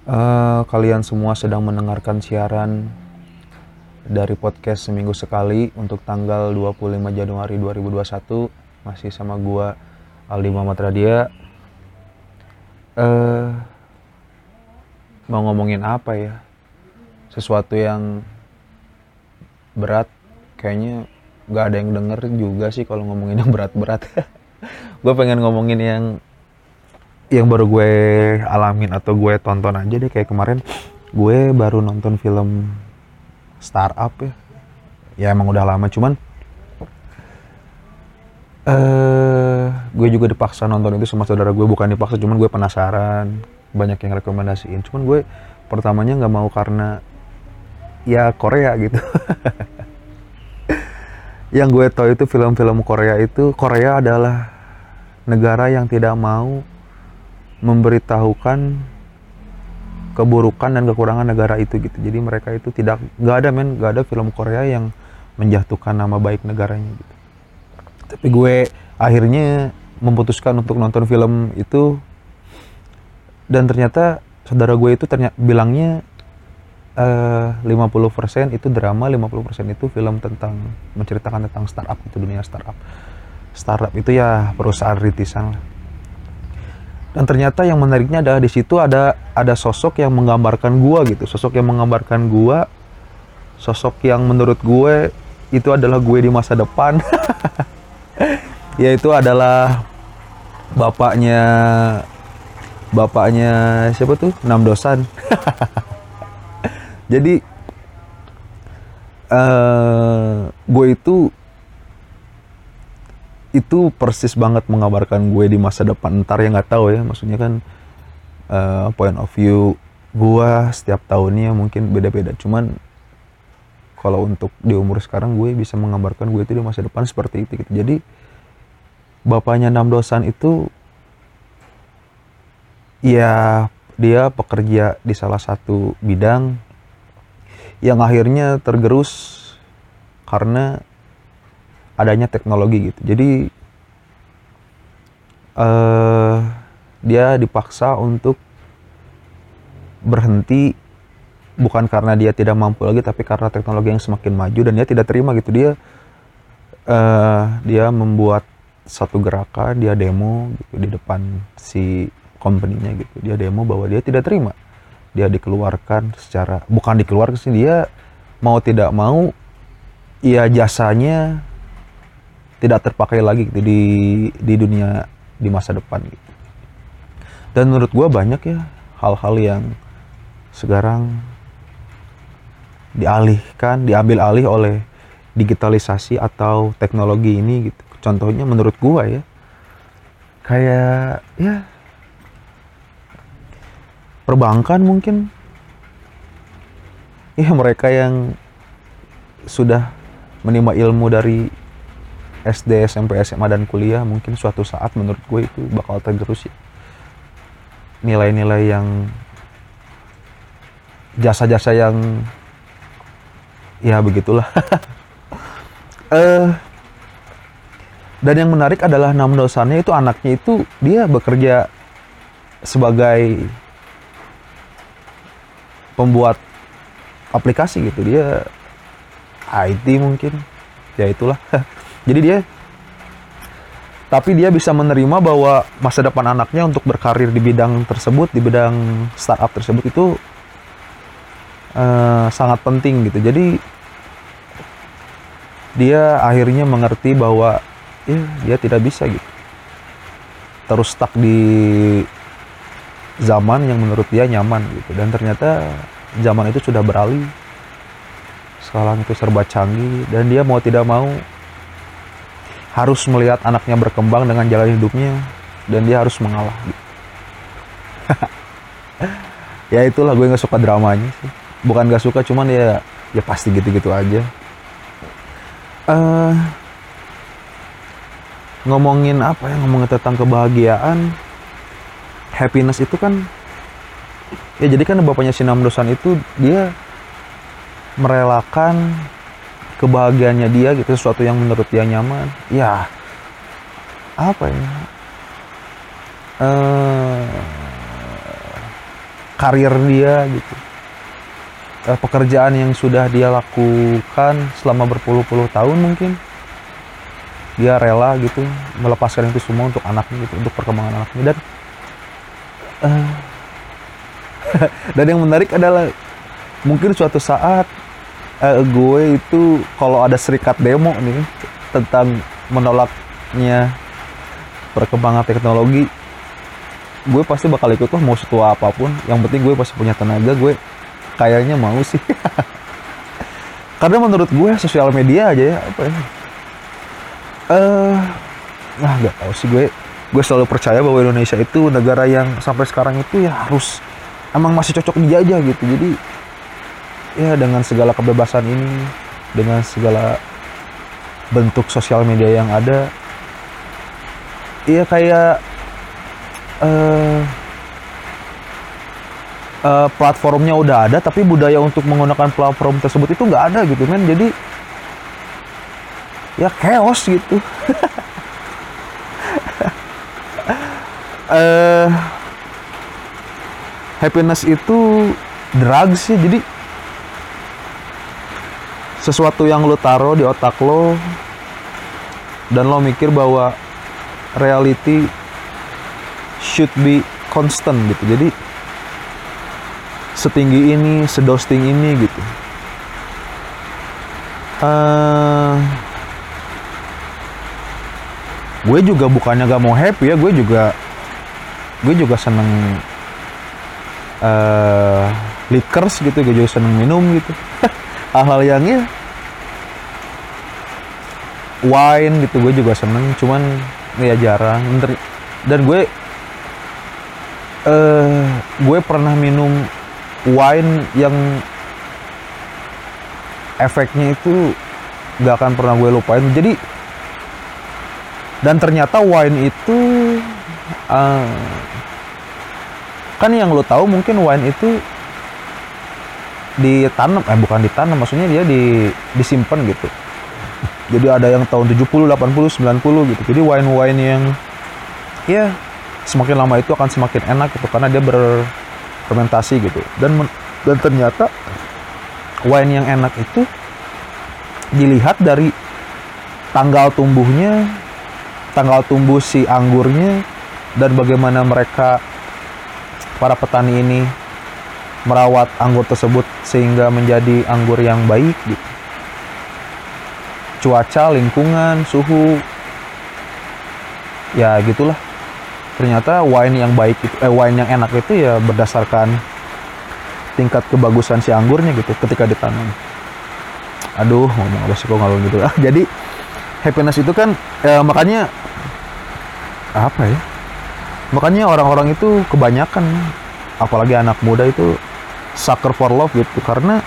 Eh, kalian semua sedang mendengarkan siaran dari podcast seminggu sekali untuk tanggal 25 Januari 2021 masih sama gua Aldi Muhammad Radia. Eh mau ngomongin apa ya? Sesuatu yang berat kayaknya nggak ada yang denger juga sih kalau ngomongin yang berat-berat. Gue pengen ngomongin yang yang baru gue alamin atau gue tonton aja deh kayak kemarin gue baru nonton film startup ya. Ya emang udah lama cuman eh gue juga dipaksa nonton itu sama saudara gue bukan dipaksa cuman gue penasaran banyak yang rekomendasiin. Cuman gue pertamanya nggak mau karena ya Korea gitu. Yang gue tahu itu film-film Korea itu Korea adalah negara yang tidak mau memberitahukan keburukan dan kekurangan negara itu gitu. Jadi mereka itu tidak nggak ada men nggak ada film Korea yang menjatuhkan nama baik negaranya gitu. Tapi gue akhirnya memutuskan untuk nonton film itu dan ternyata saudara gue itu ternyata bilangnya uh, 50% itu drama, 50% itu film tentang menceritakan tentang startup itu dunia startup. Startup itu ya perusahaan rintisan lah dan ternyata yang menariknya adalah di situ ada ada sosok yang menggambarkan gua gitu. Sosok yang menggambarkan gua sosok yang menurut gue itu adalah gue di masa depan. Yaitu adalah bapaknya bapaknya siapa tuh? Enam dosan jadi uh, gue itu itu persis banget mengabarkan gue di masa depan. Ntar ya nggak tahu ya maksudnya kan uh, point of view gue setiap tahunnya mungkin beda-beda. Cuman kalau untuk di umur sekarang gue bisa menggambarkan gue itu di masa depan seperti itu gitu. Jadi bapaknya enam dosan itu ya dia pekerja di salah satu bidang yang akhirnya tergerus karena adanya teknologi gitu. Jadi uh, dia dipaksa untuk berhenti bukan karena dia tidak mampu lagi tapi karena teknologi yang semakin maju dan dia tidak terima gitu. Dia uh, dia membuat satu gerakan dia demo gitu di depan si company-nya gitu. Dia demo bahwa dia tidak terima. Dia dikeluarkan secara bukan dikeluarkan sih dia mau tidak mau ya jasanya tidak terpakai lagi gitu di di dunia di masa depan gitu. Dan menurut gue banyak ya hal-hal yang sekarang dialihkan, diambil alih oleh digitalisasi atau teknologi ini gitu. Contohnya menurut gue ya kayak ya perbankan mungkin ya mereka yang sudah menimba ilmu dari SD, SMP, SMA dan kuliah mungkin suatu saat menurut gue itu bakal tergerus ya. Nilai-nilai yang jasa-jasa yang ya begitulah. uh, dan yang menarik adalah enam dosannya itu anaknya itu dia bekerja sebagai pembuat aplikasi gitu dia IT mungkin ya itulah Jadi dia tapi dia bisa menerima bahwa masa depan anaknya untuk berkarir di bidang tersebut, di bidang startup tersebut itu uh, sangat penting gitu. Jadi dia akhirnya mengerti bahwa ya dia tidak bisa gitu. Terus stuck di zaman yang menurut dia nyaman gitu. Dan ternyata zaman itu sudah beralih. Sekarang itu serba canggih. Dan dia mau tidak mau harus melihat anaknya berkembang dengan jalan hidupnya dan dia harus mengalah. Ya itulah gue nggak suka dramanya sih. Bukan nggak suka cuman ya ya pasti gitu-gitu aja. Uh, ngomongin apa ya? Ngomongin tentang kebahagiaan happiness itu kan ya jadi kan bapaknya si Namdosan itu dia merelakan kebahagiaannya dia gitu sesuatu yang menurut dia nyaman. Ya apa ya? Uh, karir dia gitu. Uh, pekerjaan yang sudah dia lakukan selama berpuluh-puluh tahun mungkin. Dia rela gitu melepaskan itu semua untuk anaknya gitu untuk perkembangan anaknya. Dan uh, dan yang menarik adalah mungkin suatu saat uh, gue itu kalau ada serikat demo nih tentang menolaknya perkembangan teknologi gue pasti bakal ikut lah mau setua apa pun. Yang penting gue pasti punya tenaga gue kayaknya mau sih. Karena menurut gue sosial media aja ya apa ya? Eh nah nggak tahu sih gue. Gue selalu percaya bahwa Indonesia itu negara yang sampai sekarang itu ya harus emang masih cocok dijajah gitu. Jadi ya dengan segala kebebasan ini dengan segala bentuk sosial media yang ada iya kayak uh, uh, platformnya udah ada tapi budaya untuk menggunakan platform tersebut itu nggak ada gitu men. Jadi ya chaos gitu. Uh, happiness itu drugs sih. Jadi sesuatu yang lo taruh di otak lo dan lo mikir bahwa reality should be constant gitu. Jadi setinggi ini sedosting ini gitu. Uh, gue juga bukannya gak mau happy ya gue juga gue juga seneng uh, liquors gitu gue juga seneng minum gitu hal-hal yang ya wine gitu gue juga seneng cuman ya jarang. Dan gue uh, gue pernah minum wine yang efeknya itu gak akan pernah gue lupain. Jadi dan ternyata wine itu uh, kan yang lo tahu mungkin wine itu ditanam eh bukan ditanam maksudnya dia di disimpan gitu. Jadi ada yang tahun 70 80 90 gitu. Jadi wine-wine yang ya semakin lama itu akan semakin enak gitu karena dia berfermentasi gitu. Dan dan ternyata wine yang enak itu dilihat dari tanggal tumbuhnya tanggal tumbuh si anggurnya dan bagaimana mereka para petani ini merawat anggur tersebut sehingga menjadi anggur yang baik gitu. Cuaca, lingkungan, suhu, ya gitulah. Ternyata wine yang baik itu, eh, wine yang enak itu ya berdasarkan tingkat kebagusan si anggurnya gitu ketika ditanam. Aduh, ngomong apa sih gitu. Ah, jadi happiness itu kan eh, makanya apa ya? Makanya orang-orang itu kebanyakan apalagi anak muda itu sucker for love gitu karena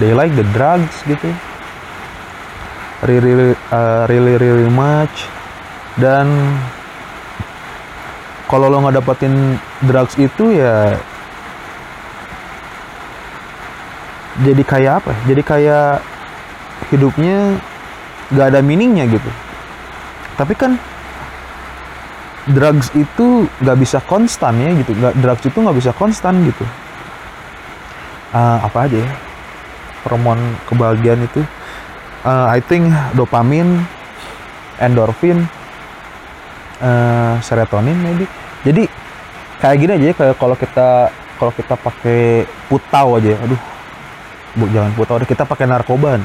they like the drugs gitu. Really uh, really really much. Dan kalau lo nggak dapetin drugs itu ya jadi kayak apa jadi kayak hidupnya nggak ada meaningnya gitu. Tapi kan drugs itu nggak bisa konstan ya gitu. Drugs itu nggak bisa konstan gitu uh, apa aja ya? Hormon kebahagiaan itu. Uh, I think dopamin endorfin uh, serotonin maybe. Jadi kayak gini aja ya kalau kita kalau kita pakai putau aja aduh bu jangan putau deh kita pakai narkoba uh,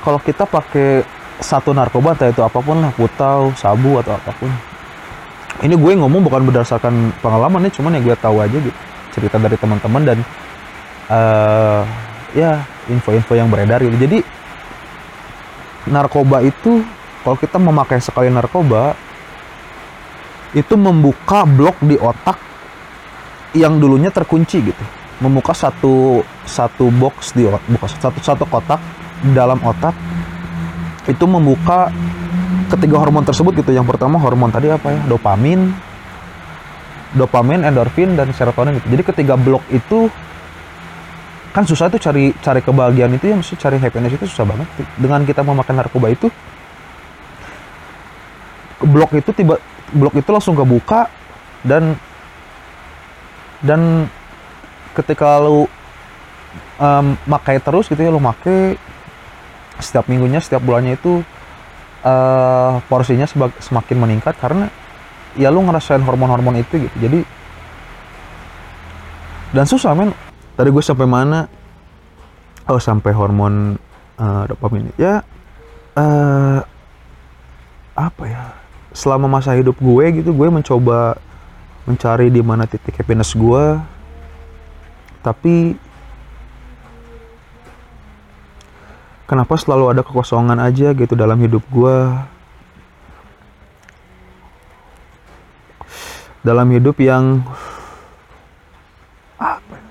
kalau kita pakai satu narkoba entah itu apa pun lah putau sabu atau apa pun. Ini gue ngomong bukan berdasarkan pengalaman nih cuman yang gue tahu aja gitu cerita dari teman-teman dan uh, ya info-info yang beredar gitu. Jadi narkoba itu kalau kita memakai sekali narkoba itu membuka blok di otak yang dulunya terkunci gitu. Membuka satu satu box di buka satu satu kotak dalam otak itu membuka ketiga hormon tersebut gitu. Yang pertama hormon tadi apa ya? Dopamin, dopamin, endorfin dan serotonin gitu. Jadi ketiga blok itu kan susah tuh cari cari kebahagiaan itu ya mesti cari happiness itu susah banget. Dengan kita memakan narkoba itu blok itu tiba blok itu langsung kebuka dan dan ketika lu um, makai terus gitu ya lu makai setiap minggunya setiap bulannya itu uh, porsinya semakin meningkat karena ya lu ngerasain hormon-hormon itu gitu. Jadi dan susah men. Tadi gue sampai mana? Oh sampai hormon uh, dopamin. Ya uh, apa ya? Selama masa hidup gue gitu gue mencoba mencari di mana titik happiness gue tapi kenapa selalu ada kekosongan aja gitu dalam hidup gue dalam hidup yang apa ya?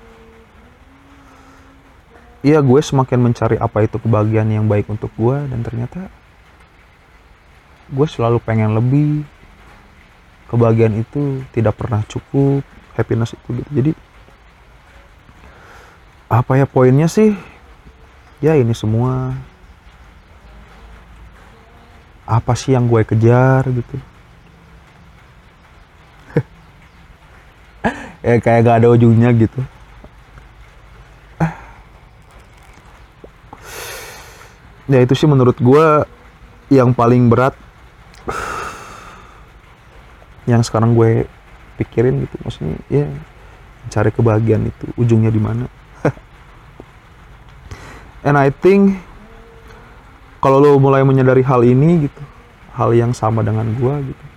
Iya gue semakin mencari apa itu kebahagiaan yang baik untuk gue dan ternyata gue selalu pengen lebih. Kebahagiaan itu tidak pernah cukup happiness itu gitu. Jadi apa ya poinnya sih? Ya ini semua. Apa sih yang gue kejar gitu ya kayak gak ada ujungnya gitu. Ya itu sih menurut gue yang paling berat yang sekarang gue pikirin gitu. Maksudnya ya cari kebahagiaan itu ujungnya di mana. And I think kalau lo mulai menyadari hal ini gitu hal yang sama dengan gue gitu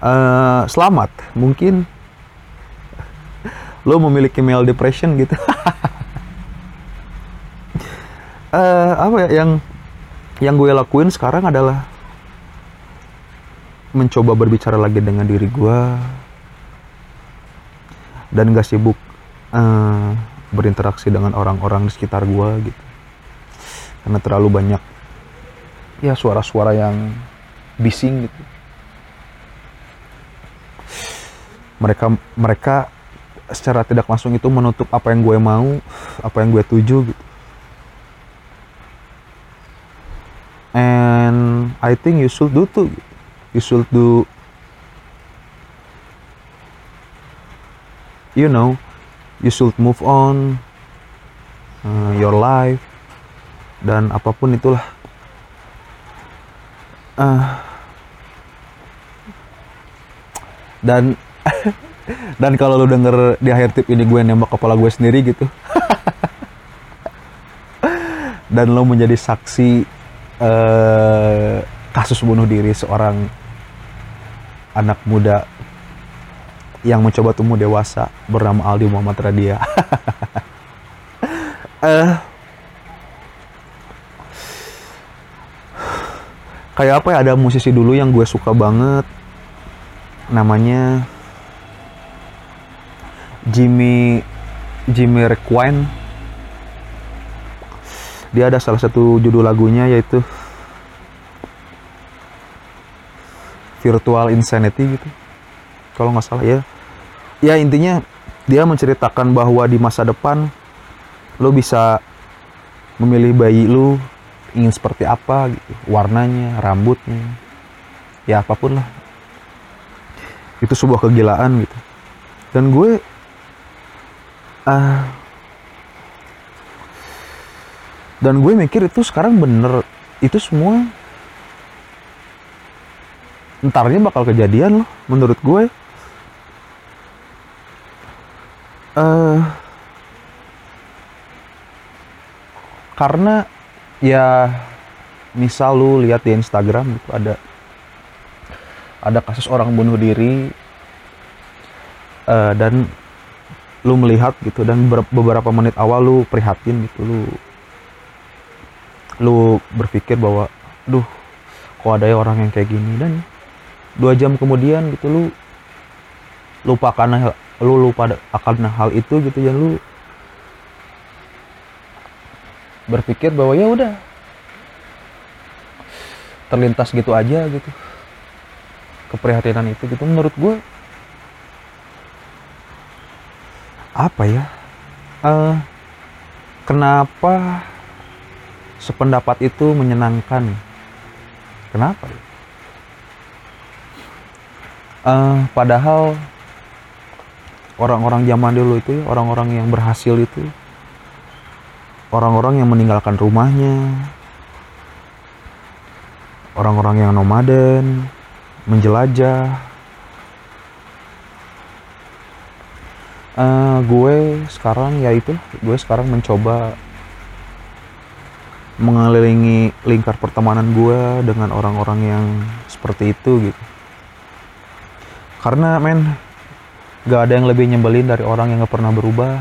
uh, selamat. Mungkin lo memiliki male depression gitu. Uh, apa ya yang yang gue lakuin sekarang adalah mencoba berbicara lagi dengan diri gue dan gak sibuk uh, berinteraksi dengan orang-orang di sekitar gue gitu. Karena terlalu banyak ya suara-suara yang bising gitu mereka mereka secara tidak langsung itu menutup apa yang gue mau apa yang gue tuju gitu. And I think you should do too you should do you know you should move on uh, your life dan apa pun itulah. Uh, dan dan kalau lu denger di akhir tip ini gue nembak kepala gue sendiri gitu dan lo menjadi saksi uh, kasus bunuh diri seorang anak muda yang mencoba tumbuh dewasa bernama Aldi Muhammad Radia. uh, kayak apa ya ada musisi dulu yang gue suka banget namanya Jimmy Jimmy Requine. Dia ada salah satu judul lagunya yaitu Virtual Insanity gitu. Kalau nggak salah ya. Ya intinya dia menceritakan bahwa di masa depan lo bisa memilih bayi lo ingin seperti apa gitu. Warnanya rambutnya ya apa pun lah. Itu sebuah kegilaan gitu. Dan gue uh, dan gue mikir itu sekarang bener itu semua entarnya bakal kejadian loh menurut gue. Uh, karena ya misal lu lihat di Instagram itu ada ada kasus orang bunuh diri uh, dan lu melihat gitu dan beberapa menit awal lu prihatin gitu lu lu berpikir bahwa duh kok ada ya orang yang kayak gini? Dan dua jam kemudian gitu lu lupa karena lu lupa akan hal itu gitu ya lu berpikir bahwa ya udah terlintas gitu aja gitu keprihatinan itu gitu. Menurut gue apa ya? Uh, kenapa sependapat itu menyenangkan? Kenapa ya? Uh, padahal orang-orang zaman dulu itu ya, orang-orang yang berhasil itu orang-orang yang meninggalkan rumahnya orang-orang yang nomaden menjelajah uh, gue sekarang ya itu gue sekarang mencoba mengelilingi lingkar pertemanan gue dengan orang-orang yang seperti itu gitu. Karena men gak ada yang lebih nyebelin dari orang yang gak pernah berubah.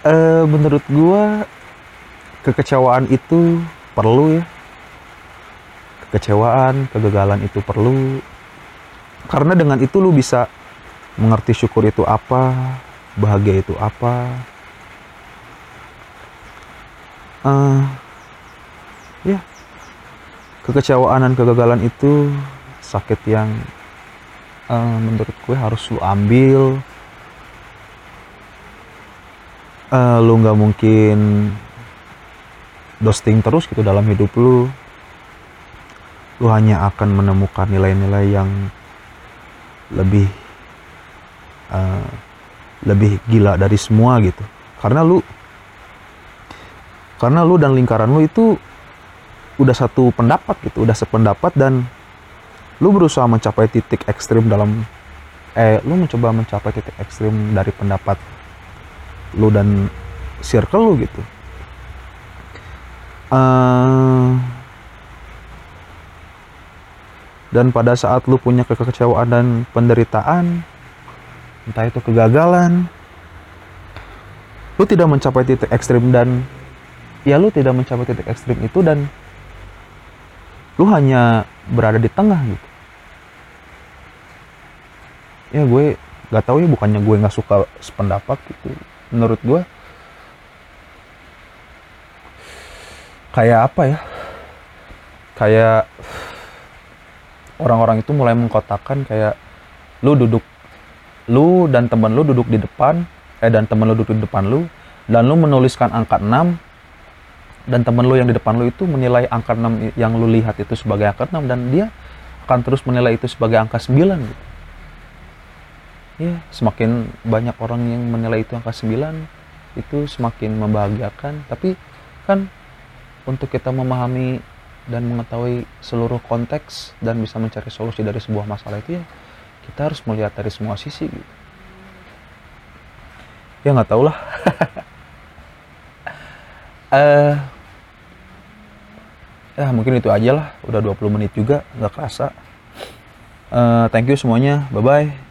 Uh, menurut gue kekecewaan itu perlu ya. Kekecewaan kegagalan itu perlu karena dengan itu lu bisa mengerti syukur itu apa bahagia itu apa. Uh, ya kekecewaan dan kegagalan itu sakit yang uh, menurut gue harus lu ambil. Uh, lu nggak mungkin dosting terus gitu dalam hidup lu. Lu hanya akan menemukan nilai-nilai yang lebih uh, lebih gila dari semua gitu. Karena lu karena lu dan lingkaran lu itu udah satu pendapat gitu udah sependapat dan lu berusaha mencapai titik ekstrim dalam eh lu mencoba mencapai titik ekstrim dari pendapat lu dan circle lu gitu. Uh, dan pada saat lu punya kekecewaan dan penderitaan entah itu kegagalan lu tidak mencapai titik ekstrim dan ya lu tidak mencapai titik ekstrim itu dan lu hanya berada di tengah gitu. Ya gue nggak tahu ya bukannya gue nggak suka sependapat gitu. Menurut gue kayak apa ya? Kayak orang-orang itu mulai mengkotakkan kayak lu duduk lu dan temen lu duduk di depan eh dan temen lu duduk di depan lu dan lu menuliskan angka 6 dan temen lu yang di depan lu itu menilai angka 6 yang lu lihat itu sebagai angka 6 dan dia akan terus menilai itu sebagai angka 9 gitu. Ya, semakin banyak orang yang menilai itu angka 9 itu semakin membahagiakan, tapi kan untuk kita memahami dan mengetahui seluruh konteks dan bisa mencari solusi dari sebuah masalah itu ya kita harus melihat dari semua sisi gitu. Ya nggak tau lah. uh, ya mungkin itu aja lah udah 20 menit juga nggak kerasa uh, thank you semuanya bye bye